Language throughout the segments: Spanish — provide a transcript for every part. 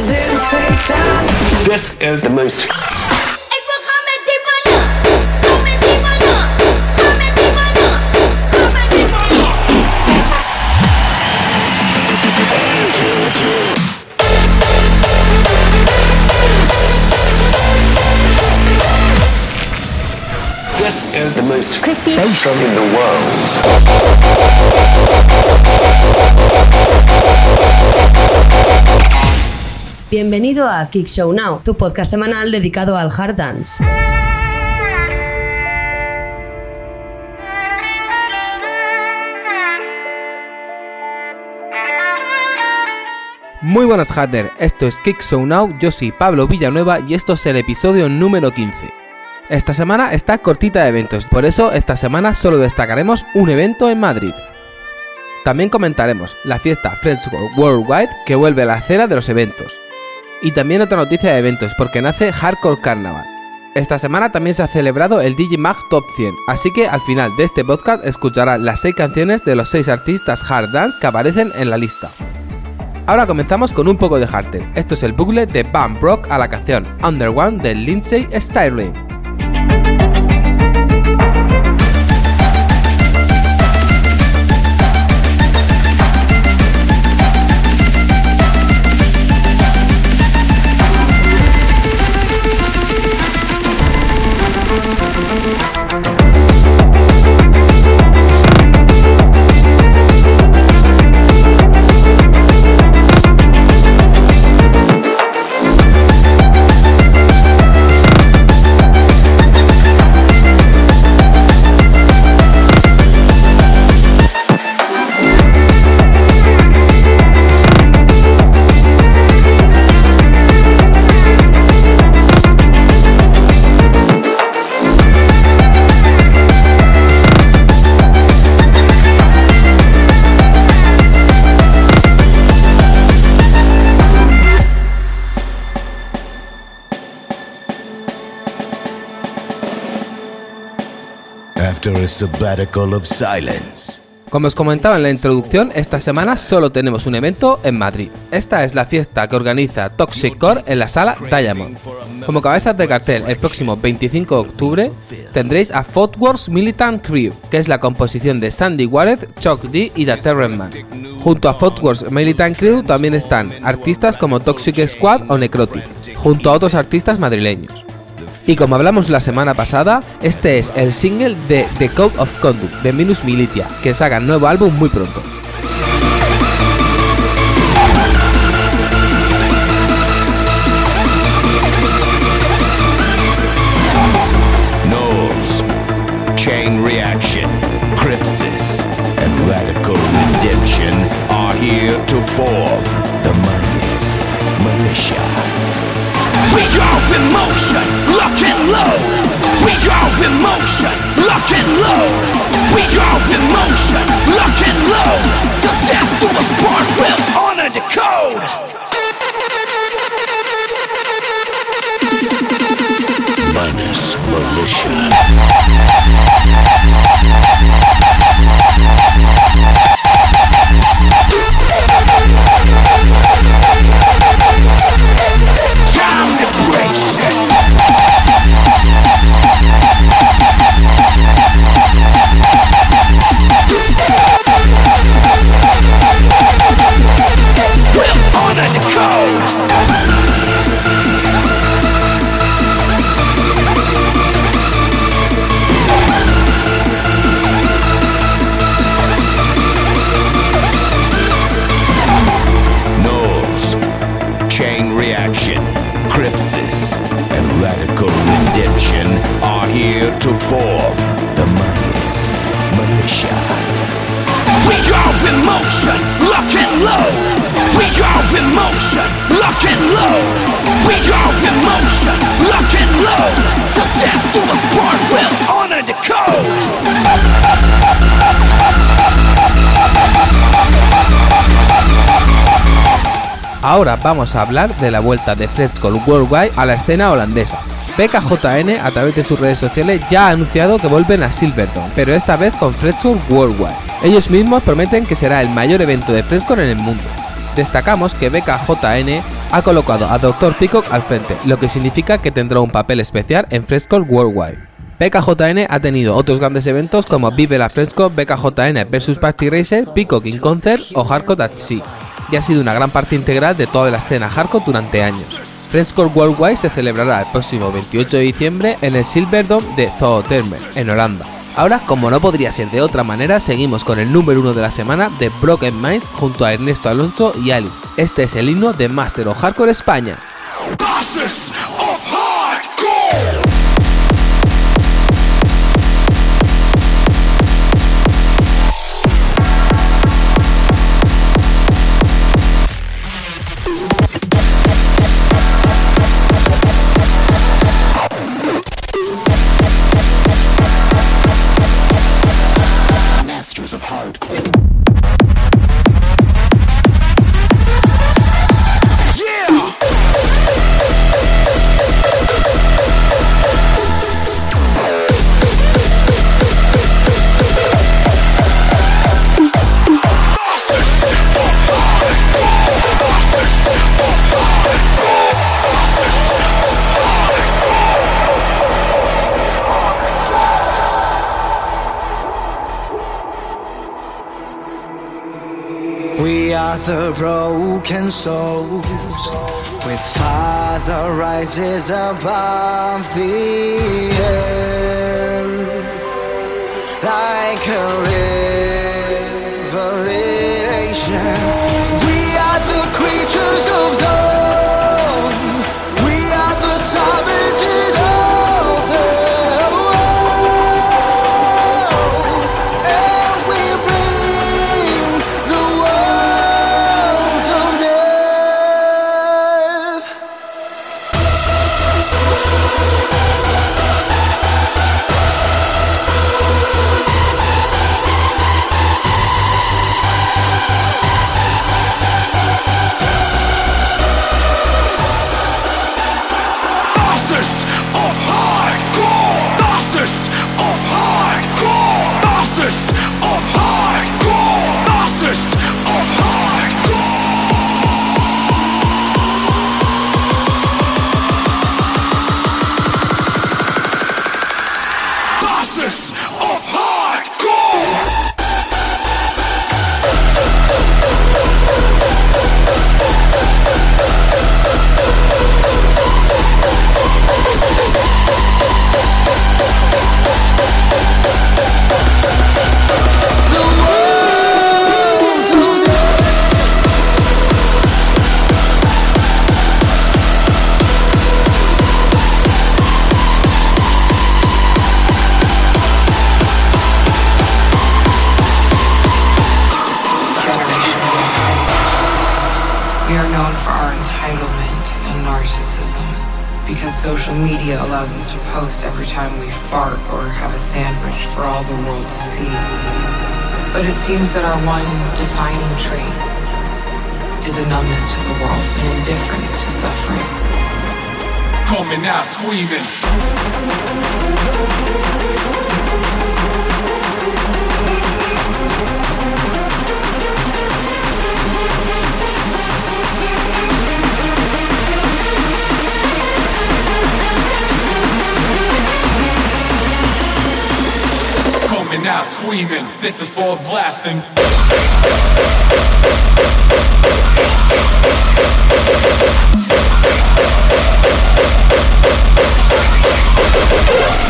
This is the most This is the most Crispy. station in the world. Bienvenido a Kick Show Now, tu podcast semanal dedicado al hard dance. Muy buenas Harder, esto es Kick Show Now, yo soy Pablo Villanueva y esto es el episodio número 15. Esta semana está cortita de eventos, por eso esta semana solo destacaremos un evento en Madrid. También comentaremos la fiesta Friends Worldwide que vuelve a la acera de los eventos. Y también otra noticia de eventos porque nace Hardcore Carnival. Esta semana también se ha celebrado el Digimag Top 100, así que al final de este podcast escucharán las 6 canciones de los 6 artistas hard dance que aparecen en la lista. Ahora comenzamos con un poco de hardcore. Esto es el bucle de Bam Brock a la canción Under One de Lindsay Stirling. Como os comentaba en la introducción, esta semana solo tenemos un evento en Madrid. Esta es la fiesta que organiza Toxic Core en la sala Diamond. Como cabezas de cartel, el próximo 25 de octubre tendréis a Fort Wars Militant Crew, que es la composición de Sandy Wareth, Chuck D y The Terran Man. Junto a Fort Wars Militant Crew también están artistas como Toxic Squad o Necrotic, junto a otros artistas madrileños. Y como hablamos la semana pasada, este es el single de The Code of Conduct de Minus Militia, que saca nuevo álbum muy pronto. Chain Reaction, Crypsis, Radical Redemption Minus Militia. We go in motion, lock and load. We go in motion, lock and load. We go in motion, lock and load. Till death do us part, we'll honor the code. Minus Militia. To form the Minus Militia. We go in motion, lock and load. We go in motion, lock and load. We go in motion, lock and load. Till death do us part, we'll honor the code. Ahora vamos a hablar de la vuelta de Fredskoll Worldwide a la escena holandesa. BKJN a través de sus redes sociales ya ha anunciado que vuelven a Silverton, pero esta vez con Fredskoll Worldwide. Ellos mismos prometen que será el mayor evento de Fredskoll en el mundo. Destacamos que BKJN ha colocado a Dr. Peacock al frente, lo que significa que tendrá un papel especial en Fresco Worldwide. BKJN ha tenido otros grandes eventos como Vive la Fresco, BKJN vs Party Racer, Peacock in Concert o Hardcore at Sea, y ha sido una gran parte integral de toda la escena hardcore durante años. Fresco Worldwide se celebrará el próximo 28 de diciembre en el Silverdome de Zoetermeer, en Holanda. Ahora, como no podría ser de otra manera, seguimos con el número uno de la semana de Broken Minds junto a Ernesto Alonso y Ali. Este es el himno de Master of Hardcore España. Are the broken souls with Father rises above the earth like a revelation. We are known for our entitlement and narcissism because social media allows us to post every time we fart or have a sandwich for all the world to see. But it seems that our one defining trait is a numbness to the world, and indifference to suffering. Coming out screaming. Screaming. This is for blasting.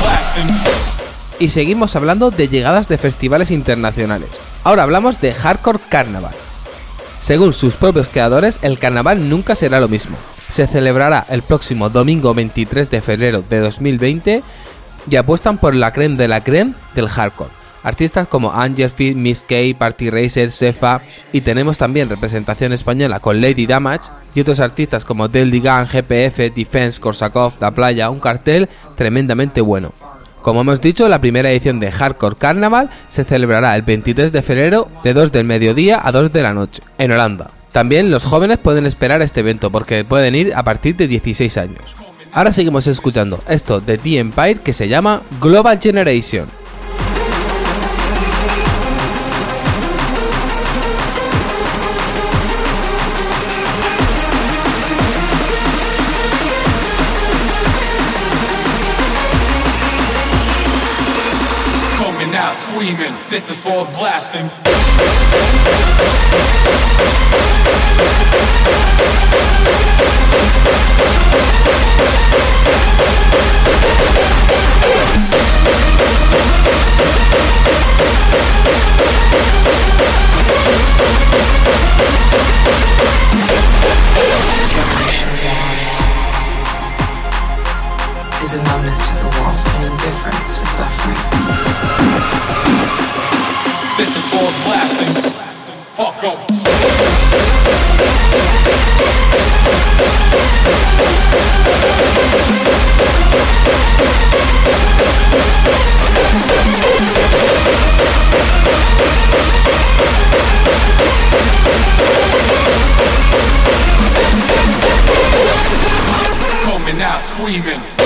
Blasting. Y seguimos hablando de llegadas de festivales internacionales. Ahora hablamos de Hardcore Carnaval. Según sus propios creadores, el carnaval nunca será lo mismo. Se celebrará el próximo domingo 23 de febrero de 2020 y apuestan por la creme de la creme del hardcore. Artistas como Angelfield, Miss K, Party Racer, Sefa y tenemos también representación española con Lady Damage y otros artistas como Deldy Gun, GPF, Defense, Korsakov, La Playa, un cartel tremendamente bueno. Como hemos dicho, la primera edición de Hardcore Carnaval se celebrará el 23 de febrero de 2 del mediodía a 2 de la noche, en Holanda. También los jóvenes pueden esperar este evento porque pueden ir a partir de 16 años. Ahora seguimos escuchando esto de The Empire que se llama Global Generation. Screaming. This is for blasting. Screaming.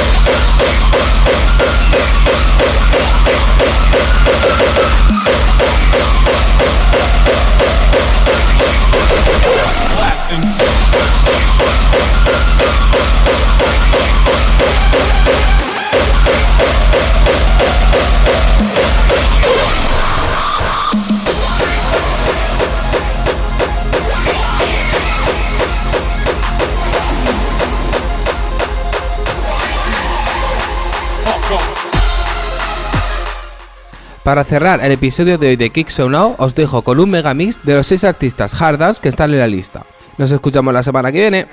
Para cerrar el episodio de hoy de Kick So Now, os dejo con un megamix de los 6 artistas hard que están en la lista. Nos escuchamos la semana que viene.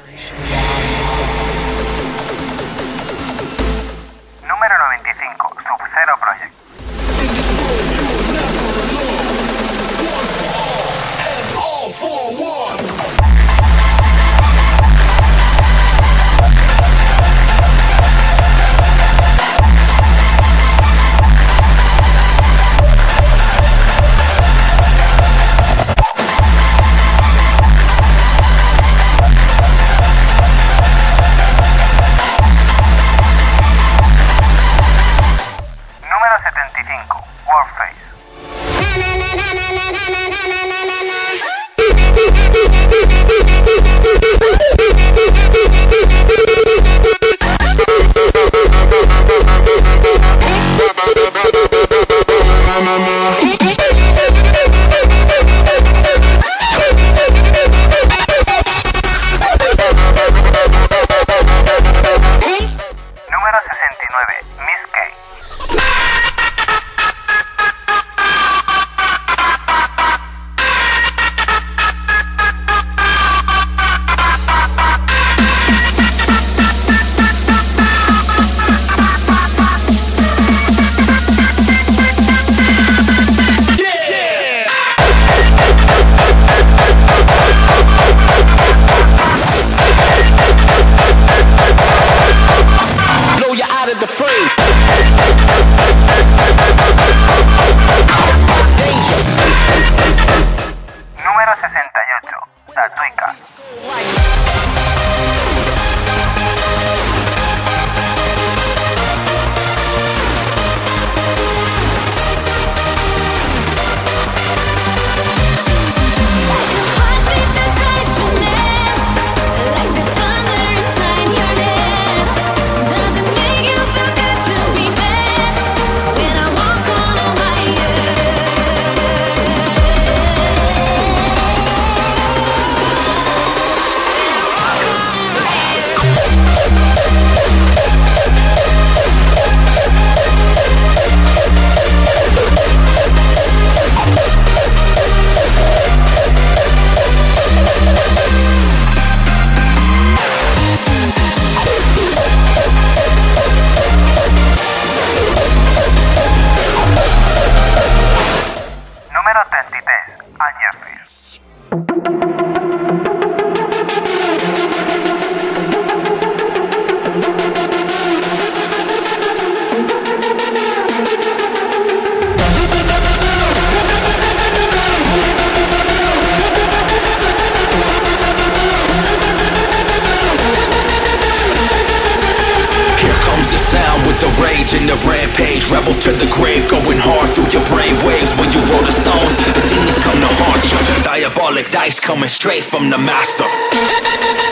To the grave, going hard through your brain waves. When you roll the stones, the demons come to haunt you. Diabolic dice coming straight from the master.